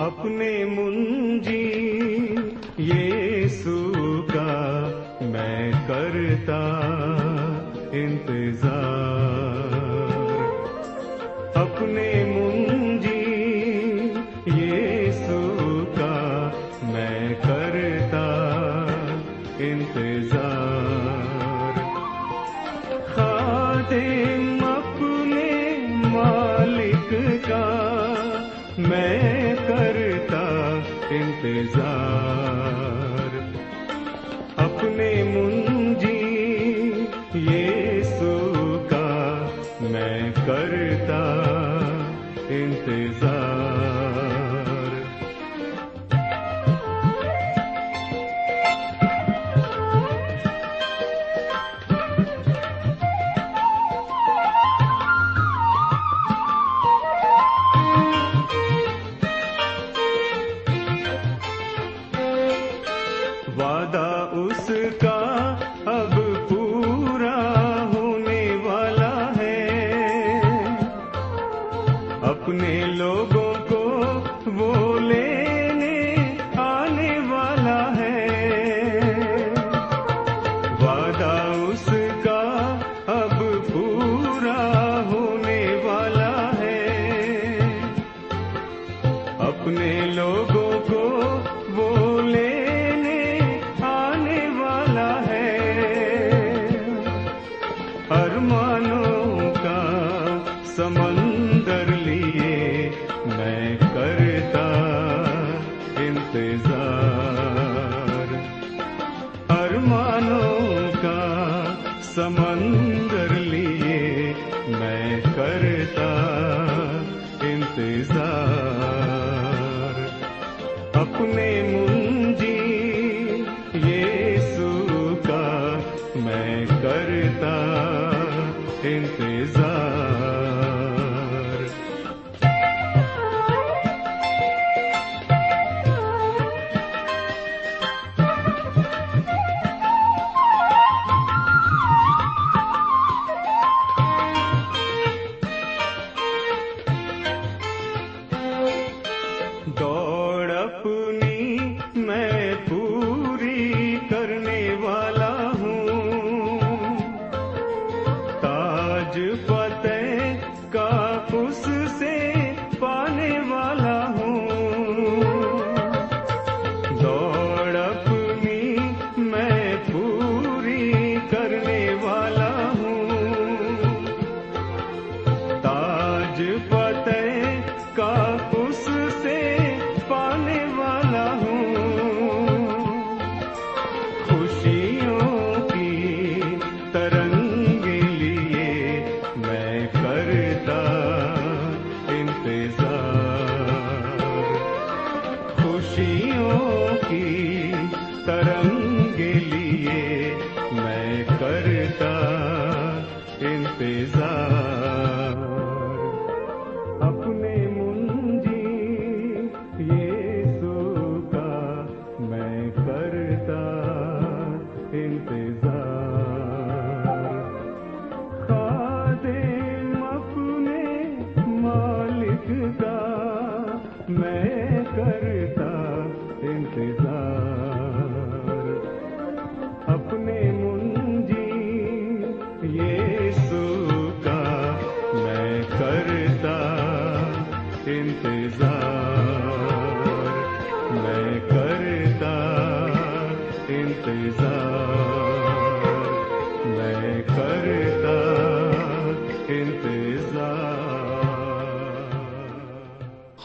اپنے منجی یسو کا میں کرتا انتظار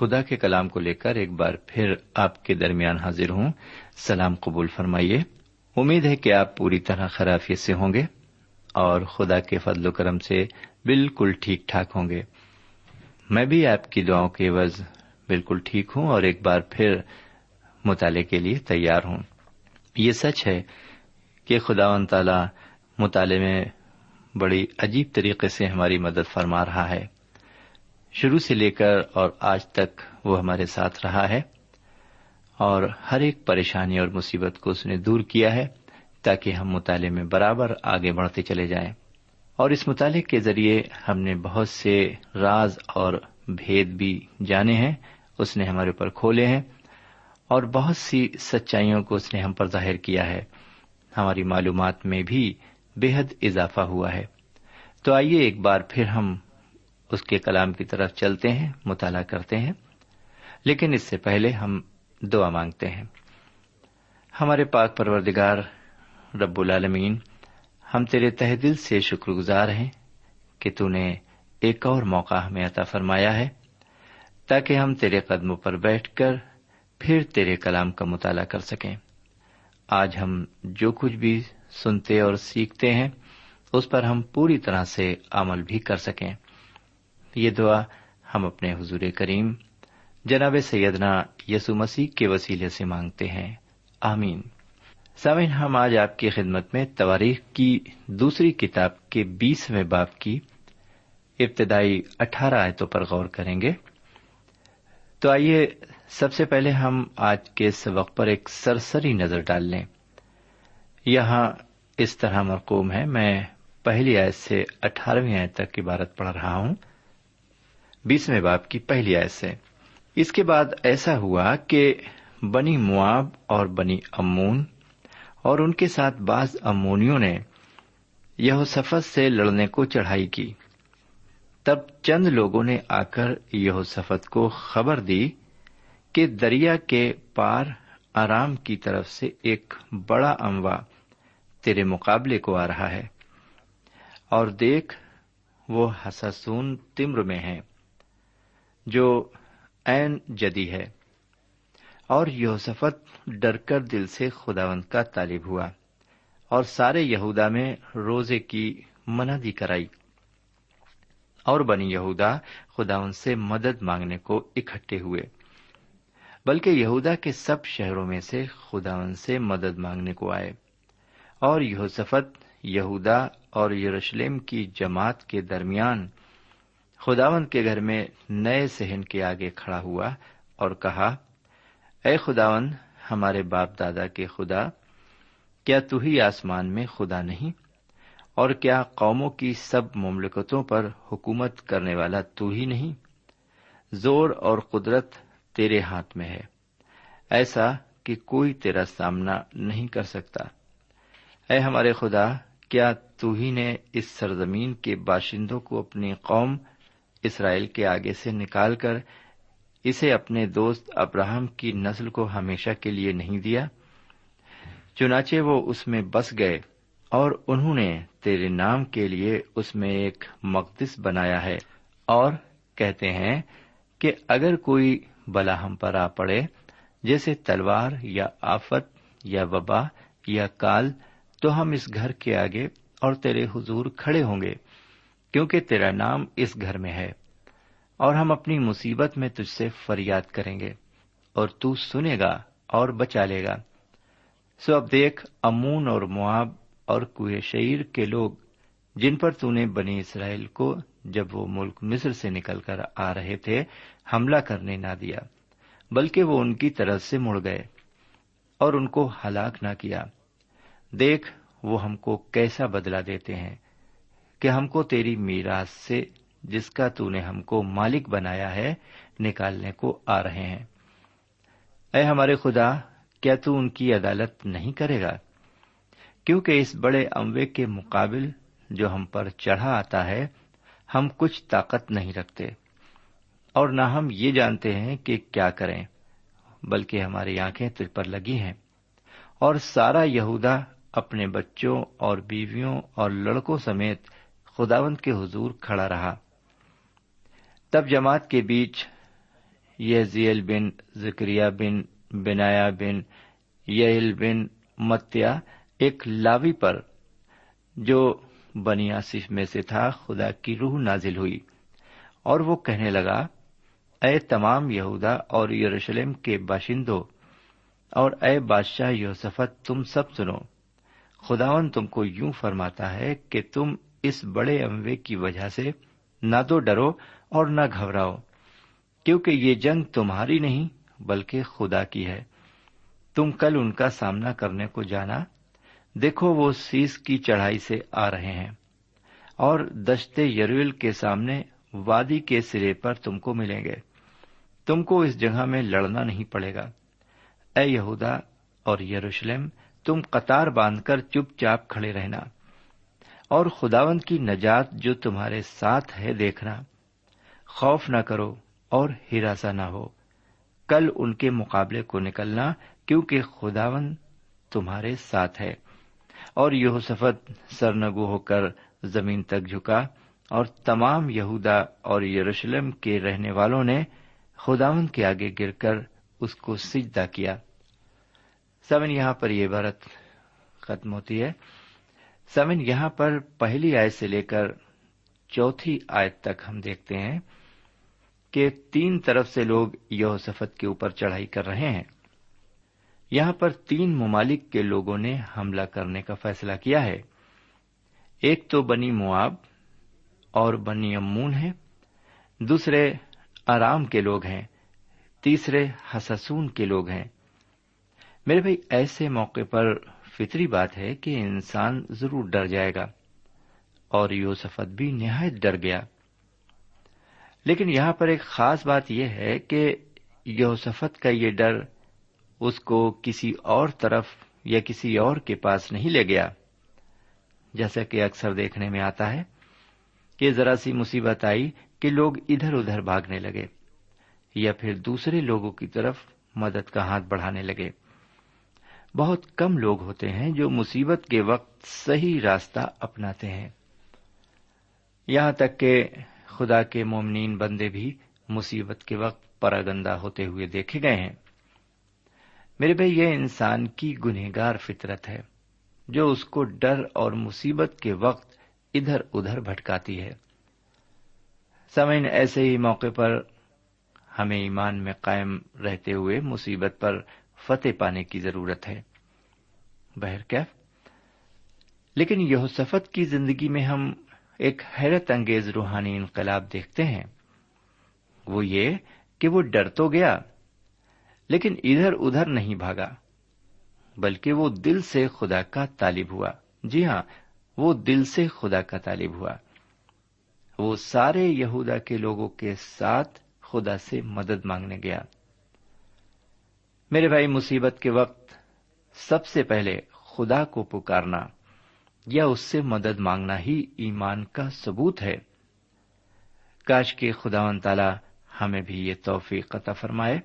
خدا کے کلام کو لے کر ایک بار پھر آپ کے درمیان حاضر ہوں۔ سلام قبول فرمائیے۔ امید ہے کہ آپ پوری طرح خرافیت سے ہوں گے اور خدا کے فضل و کرم سے بالکل ٹھیک ٹھاک ہوں گے۔ میں بھی آپ کی دعاؤں کے عوض بالکل ٹھیک ہوں اور ایک بار پھر مطالعے کے لیے تیار ہوں۔ یہ سچ ہے کہ خدا و تعالی مطالعے میں بڑی عجیب طریقے سے ہماری مدد فرما رہا ہے۔ شروع سے لے کر اور آج تک وہ ہمارے ساتھ رہا ہے اور ہر ایک پریشانی اور مصیبت کو اس نے دور کیا ہے تاکہ ہم مطالعے میں برابر آگے بڑھتے چلے جائیں۔ اور اس مطالعے کے ذریعے ہم نے بہت سے راز اور بھید بھی جانے ہیں، اس نے ہمارے اوپر کھولے ہیں اور بہت سی سچائیوں کو اس نے ہم پر ظاہر کیا ہے۔ ہماری معلومات میں بھی بے حد اضافہ ہوا ہے۔ تو آئیے ایک بار پھر ہم اس کے کلام کی طرف چلتے ہیں، مطالعہ کرتے ہیں۔ لیکن اس سے پہلے ہم دعا مانگتے ہیں۔ ہمارے پاک پروردگار رب العالمین، ہم تیرے تہ دل سے شکر گزار ہیں کہ تو نے ایک اور موقع ہمیں عطا فرمایا ہے، تاکہ ہم تیرے قدموں پر بیٹھ کر پھر تیرے کلام کا مطالعہ کر سکیں۔ آج ہم جو کچھ بھی سنتے اور سیکھتے ہیں، اس پر ہم پوری طرح سے عمل بھی کر سکیں۔ یہ دعا ہم اپنے حضور کریم جناب سیدنا یسو مسیح کے وسیلے سے مانگتے ہیں۔ آمین۔ سامن ہم آج آپ کی خدمت میں تواریخ کی دوسری کتاب کے بیسویں باپ کی ابتدائی اٹھارہ آیتوں پر غور کریں گے۔ تو آئیے سب سے پہلے ہم آج کے سبق پر ایک سرسری نظر ڈال لیں۔ یہاں اس طرح مرقوم ہے۔ میں پہلی آیت سے اٹھارہویں آیت تک عبارت پڑھ رہا ہوں۔ بیسویں باپ کی پہلی آیت سے۔ اس کے بعد ایسا ہوا کہ بنی مواب اور بنی امون اور ان کے ساتھ بعض امونیوں نے یہ سفت سے لڑنے کو چڑھائی کی۔ تب چند لوگوں نے آ کر یہ سفت کو خبر دی کہ دریا کے پار آرام کی طرف سے ایک بڑا اموا تیرے مقابلے کو آ رہا ہے اور دیکھ، وہ حساسون تمر میں ہے جو این جدی ہے۔ اور یوسفت ڈر کر دل سے خداوند کا طالب ہوا اور سارے یہودا میں روزے کی منادی کرائی۔ اور بنی یہودا خداون سے مدد مانگنے کو اکٹھے ہوئے۔ بلکہ یہودا کے سب شہروں میں سے خداون سے مدد مانگنے کو آئے۔ اور یہوسفت یہودا اور یروشلم کی جماعت کے درمیان خداون کے گھر میں نئے سہن کے آگے کھڑا ہوا اور کہا، اے خداون ہمارے باپ دادا کے خدا، کیا تو ہی آسمان میں خدا نہیں؟ اور کیا قوموں کی سب مملکتوں پر حکومت کرنے والا تو ہی نہیں؟ زور اور قدرت تیرے ہاتھ میں ہے، ایسا کہ کوئی تیرا سامنا نہیں کر سکتا۔ اے ہمارے خدا، کیا تو ہی نے اس سرزمین کے باشندوں کو اپنی قوم اسرائیل کے آگے سے نکال کر اسے اپنے دوست ابراہم کی نسل کو ہمیشہ کے لیے نہیں دیا، چنانچہ وہ اس میں بس گئے اور انہوں نے تیرے نام کے لیے اس میں ایک مقدس بنایا ہے اور کہتے ہیں کہ اگر کوئی بلا ہم پر آ پڑے، جیسے تلوار یا آفت یا وبا یا کال، تو ہم اس گھر کے آگے اور تیرے حضور کھڑے ہوں گے۔ کیونکہ تیرا نام اس گھر میں ہے، اور ہم اپنی مصیبت میں تجھ سے فریاد کریں گے، اور تو سنے گا اور بچا لے گا۔ سو اب دیکھ، امون اور مواب اور کوہ شعیر کے لوگ جن پر تو نے بنی اسرائیل کو جب وہ ملک مصر سے نکل کر آ رہے تھے، حملہ کرنے نہ دیا، بلکہ وہ ان کی طرف سے مڑ گئے اور ان کو ہلاک نہ کیا۔ دیکھ، وہ ہم کو کیسا بدلا دیتے ہیں۔ کہ ہم کو تیری میراث سے جس کا تو نے ہم کو مالک بنایا ہے، نکالنے کو آ رہے ہیں۔ اے ہمارے خدا، کیا تو ان کی عدالت نہیں کرے گا؟ کیونکہ اس بڑے اموے کے مقابل جو ہم پر چڑھا آتا ہے، ہم کچھ طاقت نہیں رکھتے۔ اور نہ ہم یہ جانتے ہیں کہ کیا کریں، بلکہ ہماری آنکھیں تجھ پر لگی ہیں۔ اور سارا یہودا اپنے بچوں اور بیویوں اور لڑکوں سمیت خداوند کے حضور کھڑا رہا۔ تب جماعت کے بیچ یزیل بن زکریہ بن بنایا بن یل بن متیا ایک لاوی پر جو بنی آصف میں سے تھا، خدا کی روح نازل ہوئی اور وہ کہنے لگا، اے تمام یہودا اور یروشلم کے باشندوں اور اے بادشاہ یوسفت، تم سب سنو خداون تم کو یوں فرماتا ہے کہ تم اس بڑے اموے کی وجہ سے نہ تو ڈرو اور نہ گھبراؤ، کیونکہ یہ جنگ تمہاری نہیں بلکہ خدا کی ہے۔ تم کل ان کا سامنا کرنے کو جانا، دیکھو وہ سیس کی چڑھائی سے آ رہے ہیں۔ اور دشتے یرویل کے سامنے وادی کے سرے پر تم کو ملیں گے۔ تم کو اس جگہ میں لڑنا نہیں پڑے گا۔ اے یہودا اور یروشلم، تم قطار باندھ کر چپ چاپ کھڑے رہنا۔ اور خداون کی نجات جو تمہارے ساتھ ہے دیکھنا۔ خوف نہ کرو اور ہراسا نہ ہو۔ کل ان کے مقابلے کو نکلنا کیونکہ خداون تمہارے ساتھ ہے۔ اور یہ سفت سرنگو ہو کر زمین تک جھکا اور تمام یہودا اور یروشلم کے رہنے والوں نے خداون کے آگے گر کر اس کو سجدہ کیا۔ سمن یہاں پر یہ عبارت ختم ہوتی ہے۔ سمن، یہاں پر پہلی آیت سے لے کر چوتھی آیت تک ہم دیکھتے ہیں کہ تین طرف سے لوگ یو سفت کے اوپر چڑھائی کر رہے ہیں۔ یہاں پر تین ممالک کے لوگوں نے حملہ کرنے کا فیصلہ کیا ہے۔ ایک تو بنی مواب اور بنی امون ہے دوسرے آرام کے لوگ ہیں۔ تیسرے حسسون کے لوگ ہیں۔ میرے بھائی، ایسے موقع پر فطری بات ہے کہ انسان ضرور ڈر جائے گا اور یوسفت بھی نہایت ڈر گیا۔ لیکن یہاں پر ایک خاص بات یہ ہے کہ یوسفت کا یہ ڈر اس کو کسی اور طرف یا کسی اور کے پاس نہیں لے گیا۔ جیسا کہ اکثر دیکھنے میں آتا ہے کہ ذرا سی مصیبت آئی کہ لوگ ادھر ادھر بھاگنے لگے یا پھر دوسرے لوگوں کی طرف مدد کا ہاتھ بڑھانے لگے۔ بہت کم لوگ ہوتے ہیں جو مصیبت کے وقت صحیح راستہ اپناتے ہیں۔ یہاں تک کہ خدا کے مومنین بندے بھی مصیبت کے وقت پراگندہ ہوتے ہوئے دیکھے گئے ہیں۔ میرے بھائی، یہ انسان کی گنہگار فطرت ہے جو اس کو ڈر اور مصیبت کے وقت ادھر ادھر بھٹکاتی ہے۔ سمعین ایسے ہی موقع پر ہمیں ایمان میں قائم رہتے ہوئے مصیبت پر فتح پانے کی ضرورت ہے۔ بہرکیف لیکن یہ سفت کی زندگی میں ہم ایک حیرت انگیز روحانی انقلاب دیکھتے ہیں۔ وہ یہ کہ وہ ڈر تو گیا، لیکن ادھر ادھر نہیں بھاگا، بلکہ وہ دل سے خدا کا طالب ہوا۔ جی ہاں وہ دل سے خدا کا طالب ہوا۔ وہ سارے یہودا کے لوگوں کے ساتھ خدا سے مدد مانگنے گیا۔ میرے بھائی، مصیبت کے وقت سب سے پہلے خدا کو پکارنا یا اس سے مدد مانگنا ہی ایمان کا ثبوت ہے۔ کاش کے خدا و تعالی ہمیں بھی یہ توفیق قطع فرمائے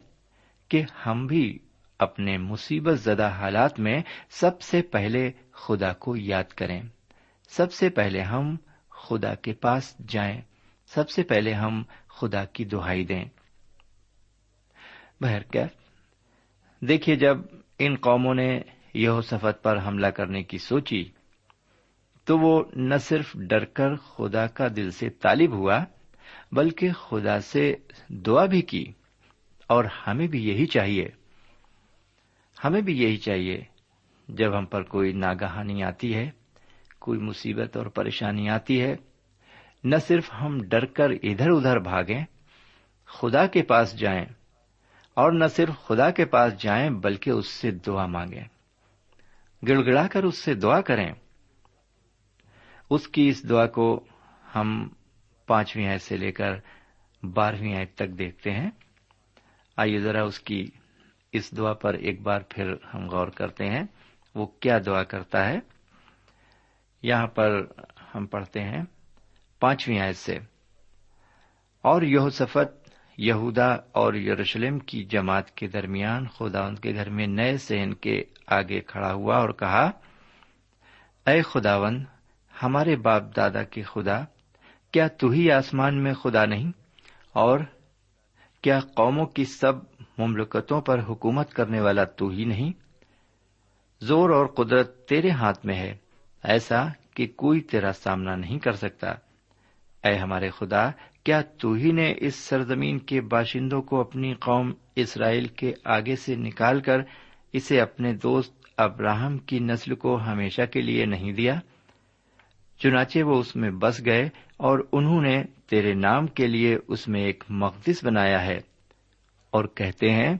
کہ ہم بھی اپنے مصیبت زدہ حالات میں سب سے پہلے خدا کو یاد کریں۔ سب سے پہلے ہم خدا کے پاس جائیں۔ سب سے پہلے ہم خدا کی دہائی دیں۔ بہرکیف دیکھیے جب ان قوموں نے یہ سفت پر حملہ کرنے کی سوچی تو وہ نہ صرف ڈر کر خدا کا دل سے طالب ہوا بلکہ خدا سے دعا بھی کی اور ہمیں بھی یہی چاہیے۔ ہمیں بھی یہی چاہیے جب ہم پر کوئی ناگہانی آتی ہے، کوئی مصیبت اور پریشانی آتی ہے، نہ صرف ہم ڈر کر ادھر ادھر بھاگیں، خدا کے پاس جائیں۔ اور نہ صرف خدا کے پاس جائیں بلکہ اس سے دعا مانگیں۔ گڑ گڑا کر اس سے دعا کریں۔ اس کی اس دعا کو ہم پانچویں آیت سے لے کر بارہویں آیت تک دیکھتے ہیں۔ آئیے ذرا اس کی اس دعا پر ایک بار پھر ہم غور کرتے ہیں۔ وہ کیا دعا کرتا ہے؟ یہاں پر ہم پڑھتے ہیں پانچویں آیت سے۔ اور یہ سفت یہودا اور یروشلم کی جماعت کے درمیان خدا ان کے گھر میں نئے سہن کے آگے کھڑا ہوا اور کہا، اے خداون ہمارے باپ دادا کے خدا، کیا تو ہی آسمان میں خدا نہیں؟ اور کیا قوموں کی سب مملکتوں پر حکومت کرنے والا تو ہی نہیں؟ زور اور قدرت تیرے ہاتھ میں ہے، ایسا کہ کوئی تیرا سامنا نہیں کر سکتا۔ اے ہمارے خدا کیا تو ہی نے اس سرزمین کے باشندوں کو اپنی قوم اسرائیل کے آگے سے نکال کر اسے اپنے دوست ابراہم کی نسل کو ہمیشہ کے لیے نہیں دیا؟ چنانچہ وہ اس میں بس گئے اور انہوں نے تیرے نام کے لیے اس میں ایک مقدس بنایا ہے اور کہتے ہیں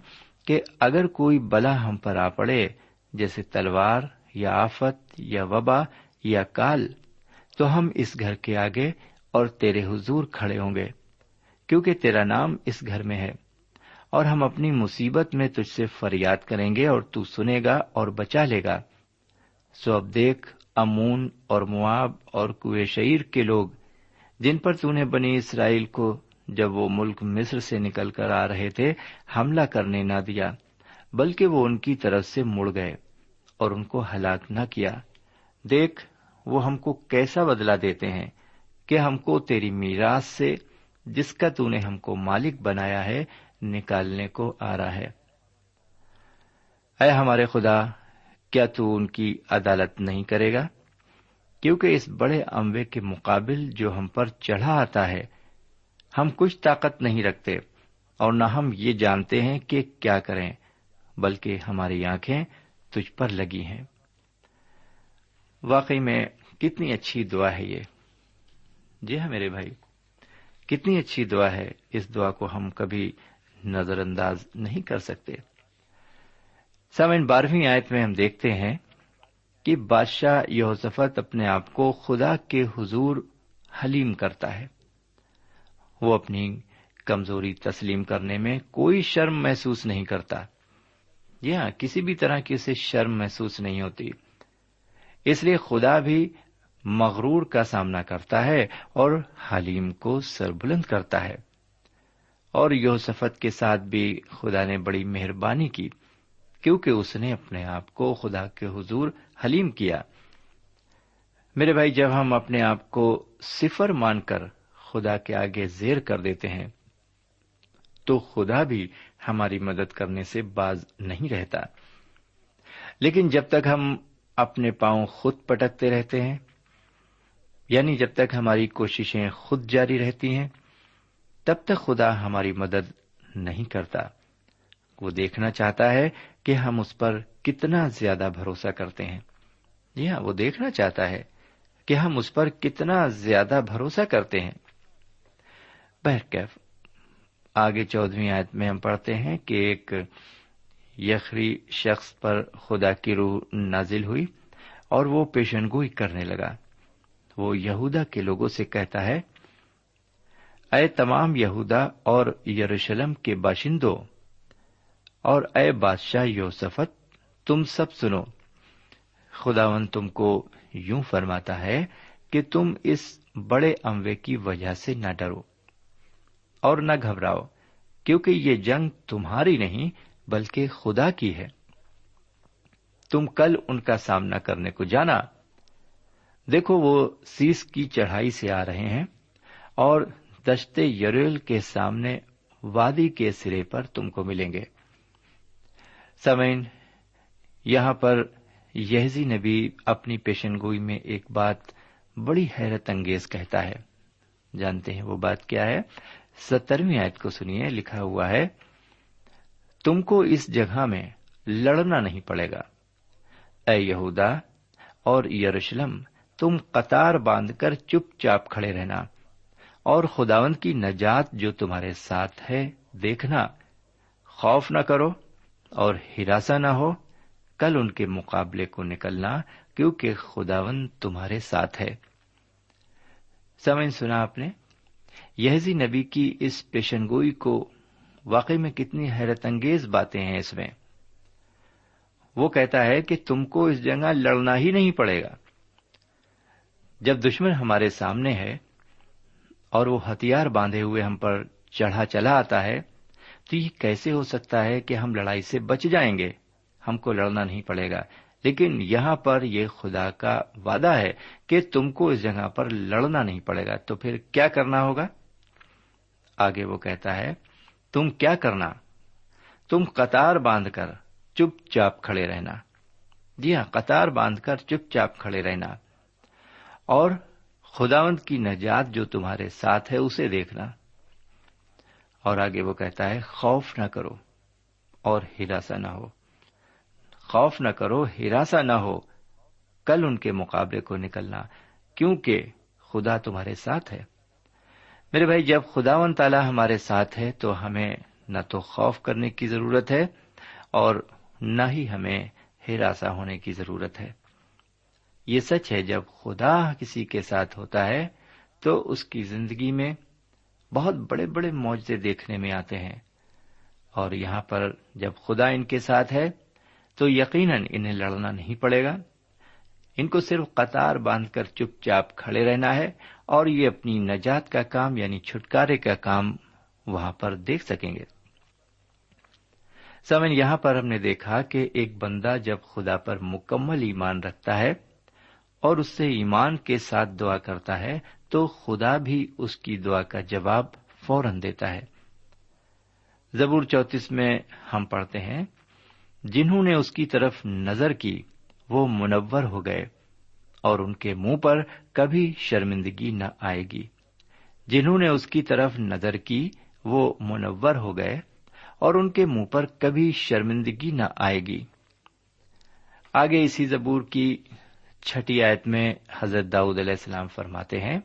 کہ اگر کوئی بلا ہم پر آ پڑے، جیسے تلوار یا آفت یا وبا یا کال، تو ہم اس گھر کے آگے اور تیرے حضور کھڑے ہوں گے، کیونکہ تیرا نام اس گھر میں ہے۔ اور ہم اپنی مصیبت میں تجھ سے فریاد کریں گے اور تو سنے گا اور بچا لے گا۔ سو اب دیکھ، امون اور مواب اور کوے شعیر کے لوگ، جن پر تو نے بنی اسرائیل کو جب وہ ملک مصر سے نکل کر آ رہے تھے، حملہ کرنے نہ دیا، بلکہ وہ ان کی طرف سے مڑ گئے اور ان کو ہلاک نہ کیا۔ دیکھ، وہ ہم کو کیسا بدلا دیتے ہیں۔ کہ ہم کو تیری میراث سے جس کا تو نے ہم کو مالک بنایا ہے، نکالنے کو آ رہا ہے۔ اے ہمارے خدا، کیا تو ان کی عدالت نہیں کرے گا؟ کیونکہ اس بڑے اموے کے مقابل جو ہم پر چڑھا آتا ہے، ہم کچھ طاقت نہیں رکھتے اور نہ ہم یہ جانتے ہیں کہ کیا کریں، بلکہ ہماری آنکھیں تجھ پر لگی ہیں۔ واقعی میں کتنی اچھی دعا ہے یہ۔ جی ہاں میرے بھائی، کتنی اچھی دعا ہے۔ اس دعا کو ہم کبھی نظر انداز نہیں کر سکتے۔ سمن بارہویں آیت میں ہم دیکھتے ہیں کہ بادشاہ یوسفت اپنے آپ کو خدا کے حضور حلیم کرتا ہے۔ وہ اپنی کمزوری تسلیم کرنے میں کوئی شرم محسوس نہیں کرتا۔ یہ ہاں کسی بھی طرح کی اسے شرم محسوس نہیں ہوتی۔ اس لیے خدا بھی مغرور کا سامنا کرتا ہے اور حلیم کو سربلند کرتا ہے۔ اور یوسفت کے ساتھ بھی خدا نے بڑی مہربانی کی، کیونکہ اس نے اپنے آپ کو خدا کے حضور حلیم کیا۔ میرے بھائی، جب ہم اپنے آپ کو صفر مان کر خدا کے آگے زیر کر دیتے ہیں، تو خدا بھی ہماری مدد کرنے سے باز نہیں رہتا۔ لیکن جب تک ہم اپنے پاؤں خود پٹکتے رہتے ہیں یعنی جب تک ہماری کوششیں خود جاری رہتی ہیں، تب تک خدا ہماری مدد نہیں کرتا۔ وہ دیکھنا چاہتا ہے کہ ہم اس پر کتنا زیادہ بھروسہ کرتے ہیں۔ جی ہاں وہ دیکھنا چاہتا ہے کہ ہم اس پر کتنا زیادہ بھروسہ کرتے ہیں۔ بہرکیف، آگے چودہویں آیت میں ہم پڑھتے ہیں کہ ایک یخری شخص پر خدا کی روح نازل ہوئی اور وہ پیشن گوئی کرنے لگا۔ وہ یہودا کے لوگوں سے کہتا ہے، اے تمام یہودا اور یروشلم کے باشندوں اور اے بادشاہ یوسفت، تم سب سنو خداون تم کو یوں فرماتا ہے کہ تم اس بڑے اموے کی وجہ سے نہ ڈرو اور نہ گھبراؤ، کیونکہ یہ جنگ تمہاری نہیں بلکہ خدا کی ہے۔ تم کل ان کا سامنا کرنے کو جانا۔ دیکھو وہ سیس کی چڑھائی سے آ رہے ہیں اور دشتے یریل کے سامنے وادی کے سرے پر تم کو ملیں گے۔ سمین یہاں پر یہزی نبی اپنی پیشن گوئی میں ایک بات بڑی حیرت انگیز کہتا ہے۔ جانتے ہیں وہ بات کیا ہے؟ سترویں آیت کو سنیے، لکھا ہوا ہے، تم کو اس جگہ میں لڑنا نہیں پڑے گا۔ اے یہودا اور یروشلم تم قطار باندھ کر چپ چاپ کھڑے رہنا اور خداون کی نجات جو تمہارے ساتھ ہے دیکھنا خوف نہ کرو اور ہراساں نہ ہو کل ان کے مقابلے کو نکلنا کیونکہ خداون تمہارے ساتھ ہے۔ سمجھ سنا آپ نے؟ یہزی نبی کی اس پیشنگوئی کو واقعی میں کتنی حیرت انگیز باتیں ہیں اس میں۔ وہ کہتا ہے کہ تم کو اس جگہ لڑنا ہی نہیں پڑے گا۔ جب دشمن ہمارے سامنے ہے اور وہ ہتھیار باندھے ہوئے ہم پر چڑھا چلا آتا ہے، تو یہ کیسے ہو سکتا ہے کہ ہم لڑائی سے بچ جائیں گے؟ ہم کو لڑنا نہیں پڑے گا۔ لیکن یہاں پر یہ خدا کا وعدہ ہے کہ تم کو اس جگہ پر لڑنا نہیں پڑے گا۔ تو پھر کیا کرنا ہوگا؟ آگے وہ کہتا ہے، تم کیا کرنا؟ تم قطار باندھ کر چپ چاپ کھڑے رہنا۔ جی ہاں قطار باندھ کر چپ چاپ کھڑے رہنا۔ اور خداوند کی نجات جو تمہارے ساتھ ہے، اسے دیکھنا۔ اور آگے وہ کہتا ہے، خوف نہ کرو اور ہراسا نہ ہو۔ خوف نہ کرو ہراسا نہ ہو۔ کل ان کے مقابلے کو نکلنا، کیونکہ خدا تمہارے ساتھ ہے۔ میرے بھائی، جب خدا و تعالی ہمارے ساتھ ہے، تو ہمیں نہ تو خوف کرنے کی ضرورت ہے اور نہ ہی ہمیں ہراسا ہونے کی ضرورت ہے۔ یہ سچ ہے، جب خدا کسی کے ساتھ ہوتا ہے، تو اس کی زندگی میں بہت بڑے بڑے معجزے دیکھنے میں آتے ہیں۔ اور یہاں پر جب خدا ان کے ساتھ ہے، تو یقیناً انہیں لڑنا نہیں پڑے گا۔ ان کو صرف قطار باندھ کر چپ چاپ کھڑے رہنا ہے، اور یہ اپنی نجات کا کام یعنی چھٹکارے کا کام وہاں پر دیکھ سکیں گے۔ سمن، یہاں پر ہم نے دیکھا کہ ایک بندہ جب خدا پر مکمل ایمان رکھتا ہے اور اس سے ایمان کے ساتھ دعا کرتا ہے تو خدا بھی اس کی دعا کا جواب فوراً دیتا ہے۔ زبور چوتیس میں ہم پڑھتے ہیں، جنہوں نے اس کی طرف نظر کی، وہ منور ہو گئے اور ان کے منہ پر کبھی شرمندگی نہ آئے گی۔ جنہوں نے اس کی طرف نظر کی، وہ منور ہو گئے اور ان کے منہ پر کبھی شرمندگی نہ آئے گی۔ آگے اسی زبور کی چھٹی آیت میں حضرت داؤد علیہ السلام فرماتے ہیں،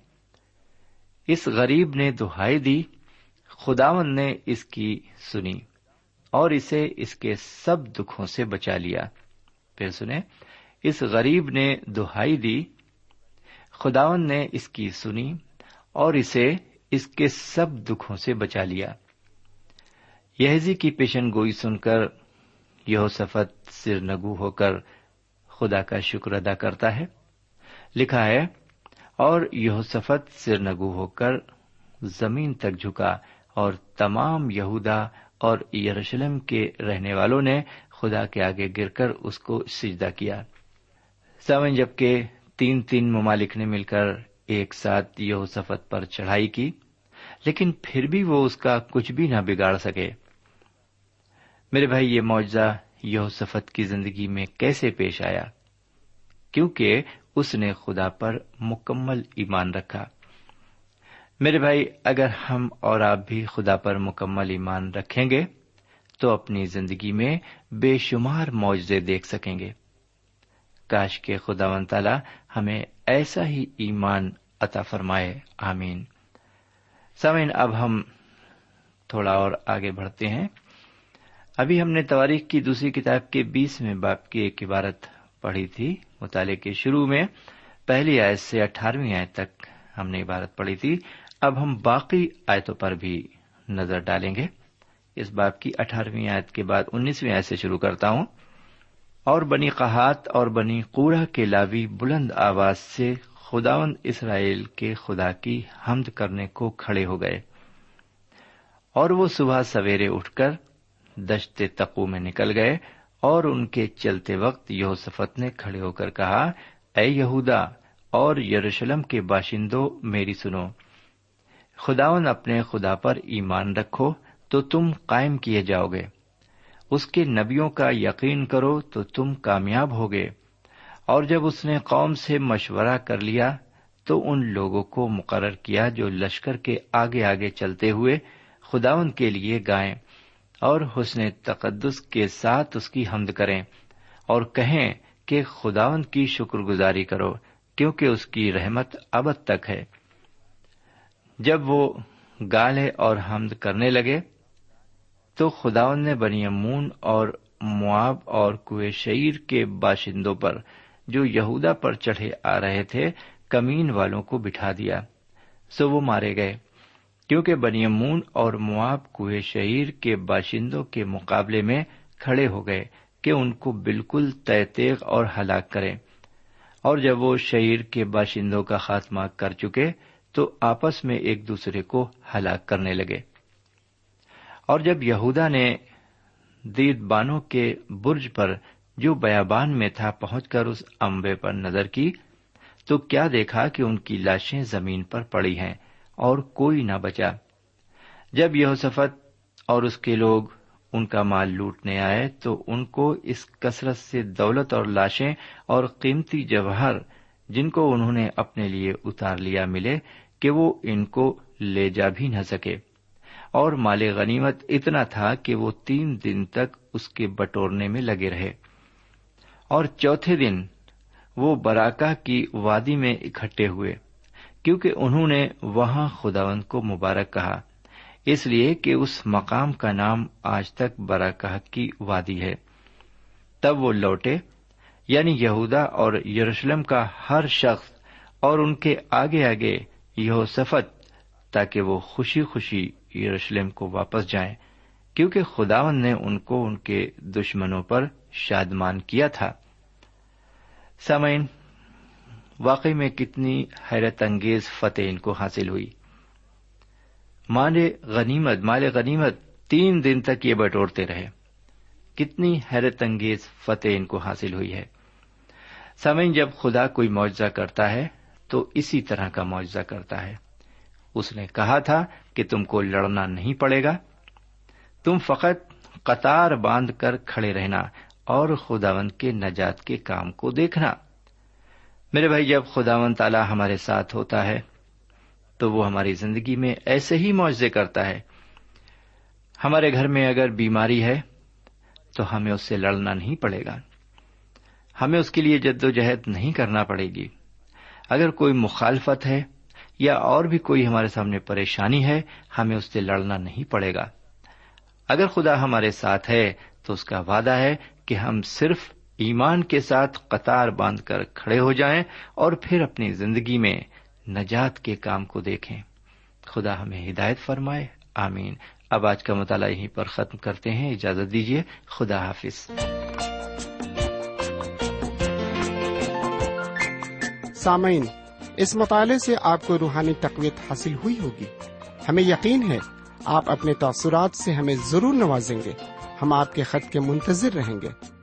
اس غریب نے دہائی دی خداون نے اس کی سنی اور اسے اس کے سب دکھوں سے بچا لیا۔ پھر سنیں، اس غریب نے دہائی دی خداون نے اس کی سنی اور اسے اس کے سب دکھوں سے بچا لیا۔ یہزی کی پیشن گوئی سن کر یہ سفت سر نگو ہو کر خدا کا شکر ادا کرتا ہے۔ لکھا ہے، اور یہ سفت سر نگو ہو کر زمین تک جھکا، اور تمام یہودا اور یروشلم کے رہنے والوں نے خدا کے آگے گر کر اس کو سجدہ کیا۔ سمن جبکہ تین تین ممالک نے مل کر ایک ساتھ یہ سفت پر چڑھائی کی، لیکن پھر بھی وہ اس کا کچھ بھی نہ بگاڑ سکے۔ میرے بھائی، یہ معاوضہ یہ سفت کی زندگی میں کیسے پیش آیا؟ کیونکہ اس نے خدا پر مکمل ایمان رکھا۔ میرے بھائی، اگر ہم اور آپ بھی خدا پر مکمل ایمان رکھیں گے، تو اپنی زندگی میں بے شمار معاوضے دیکھ سکیں گے۔ کاش کے خدا و تعالی ہمیں ایسا ہی ایمان عطا فرمائے۔ آمین۔ سمین اب ہم تھوڑا اور آگے بڑھتے ہیں۔ ابھی ہم نے تواریخ کی دوسری کتاب کے بیسویں باپ کی ایک عبارت پڑھی تھی، مطالعے کے شروع میں، پہلی آیت سے اٹھارہویں آیت تک ہم نے عبارت پڑھی تھی۔ اب ہم باقی آیتوں پر بھی نظر ڈالیں گے۔ اس باپ کی اٹھارہویں آیت کے بعد انیسویں آیت سے شروع کرتا ہوں۔ اور بنی قحات اور بنی قورا کے لاوی بلند آواز سے خداون اسرائیل کے خدا کی حمد کرنے کو کھڑے ہو گئے۔ اور وہ صبح سویرے اٹھ کر دشت تقو میں نکل گئے اور ان کے چلتے وقت یوسفت نے کھڑے ہو کر کہا، اے یہودا، اور یروشلم کے باشندوں، میری سنو۔ خداون اپنے خدا پر ایمان رکھو تو تم قائم کیے جاؤ گے۔ اس کے نبیوں کا یقین کرو تو تم کامیاب ہوگے اور جب اس نے قوم سے مشورہ کر لیا تو ان لوگوں کو مقرر کیا جو لشکر کے آگے آگے چلتے ہوئے خداون کے لیے گائیں اور حسن تقدس کے ساتھ اس کی حمد کریں اور کہیں کہ خداون کی شکر گزاری کرو، کیونکہ اس کی رحمت ابد تک ہے۔ جب وہ گالے اور حمد کرنے لگے، تو خداون نے بنی امون اور مواب اور کوئے شعیر کے باشندوں پر، جو یہودا پر چڑھے آ رہے تھے، کمین والوں کو بٹھا دیا۔ سو وہ مارے گئے۔ کیونکہ بنیمون اور مواب کوئے شہیر کے باشندوں کے مقابلے میں کھڑے ہو گئے کہ ان کو بالکل طے تیغ اور ہلاک کریں۔ اور جب وہ شہیر کے باشندوں کا خاتمہ کر چکے تو آپس میں ایک دوسرے کو ہلاک کرنے لگے۔ اور جب یہودا نے دید بانوں کے برج پر جو بیابان میں تھا پہنچ کر اس امبے پر نظر کی تو کیا دیکھا کہ ان کی لاشیں زمین پر پڑی ہیں۔ اور کوئی نہ بچا۔ جب یہ سفت اور اس کے لوگ ان کا مال لوٹنے آئے تو ان کو اس کثرت سے دولت اور لاشیں اور قیمتی جواہر جن کو انہوں نے اپنے لیے اتار لیا ملے کہ وہ ان کو لے جا بھی نہ سکے۔ اور مال غنیمت اتنا تھا کہ وہ تین دن تک اس کے بٹورنے میں لگے رہے۔ اور چوتھے دن وہ براکا کی وادی میں اکٹھے ہوئے۔ کیونکہ انہوں نے وہاں خداون کو مبارک کہا۔ اس لیے کہ اس مقام کا نام آج تک براکہ کی وادی ہے۔ تب وہ لوٹے یعنی یہودا اور یروشلم کا ہر شخص اور ان کے آگے آگے یہ سفت تاکہ وہ خوشی خوشی یروشلم کو واپس جائیں، کیونکہ خداون نے ان کو ان کے دشمنوں پر شادمان کیا تھا۔ سامعین واقعی میں کتنی حیرت انگیز فتح ان کو حاصل ہوئی۔ مال غنیمت مال غنیمت تین دن تک یہ بٹورتے رہے۔ کتنی حیرت انگیز فتح ان کو حاصل ہوئی ہے۔ سمعین جب خدا کوئی معاوضہ کرتا ہے، تو اسی طرح کا معاوضہ کرتا ہے۔ اس نے کہا تھا کہ تم کو لڑنا نہیں پڑے گا۔ تم فقط قطار باندھ کر کھڑے رہنا اور خداون کے نجات کے کام کو دیکھنا۔ میرے بھائی، جب خداون تعالی ہمارے ساتھ ہوتا ہے، تو وہ ہماری زندگی میں ایسے ہی معاوضے کرتا ہے۔ ہمارے گھر میں اگر بیماری ہے، تو ہمیں اس سے لڑنا نہیں پڑے گا۔ ہمیں اس کے لیے جد و جہد نہیں کرنا پڑے گی۔ اگر کوئی مخالفت ہے یا اور بھی کوئی ہمارے سامنے پریشانی ہے، ہمیں اس سے لڑنا نہیں پڑے گا۔ اگر خدا ہمارے ساتھ ہے، تو اس کا وعدہ ہے کہ ہم صرف ایمان کے ساتھ قطار باندھ کر کھڑے ہو جائیں اور پھر اپنی زندگی میں نجات کے کام کو دیکھیں۔ خدا ہمیں ہدایت فرمائے۔ آمین۔ اب آج کا مطالعہ یہیں پر ختم کرتے ہیں۔ اجازت دیجیے خدا حافظ۔ سامعین، اس مطالعے سے آپ کو روحانی تقویت حاصل ہوئی ہوگی۔ ہمیں یقین ہے، آپ اپنے تاثرات سے ہمیں ضرور نوازیں گے۔ ہم آپ کے خط کے منتظر رہیں گے۔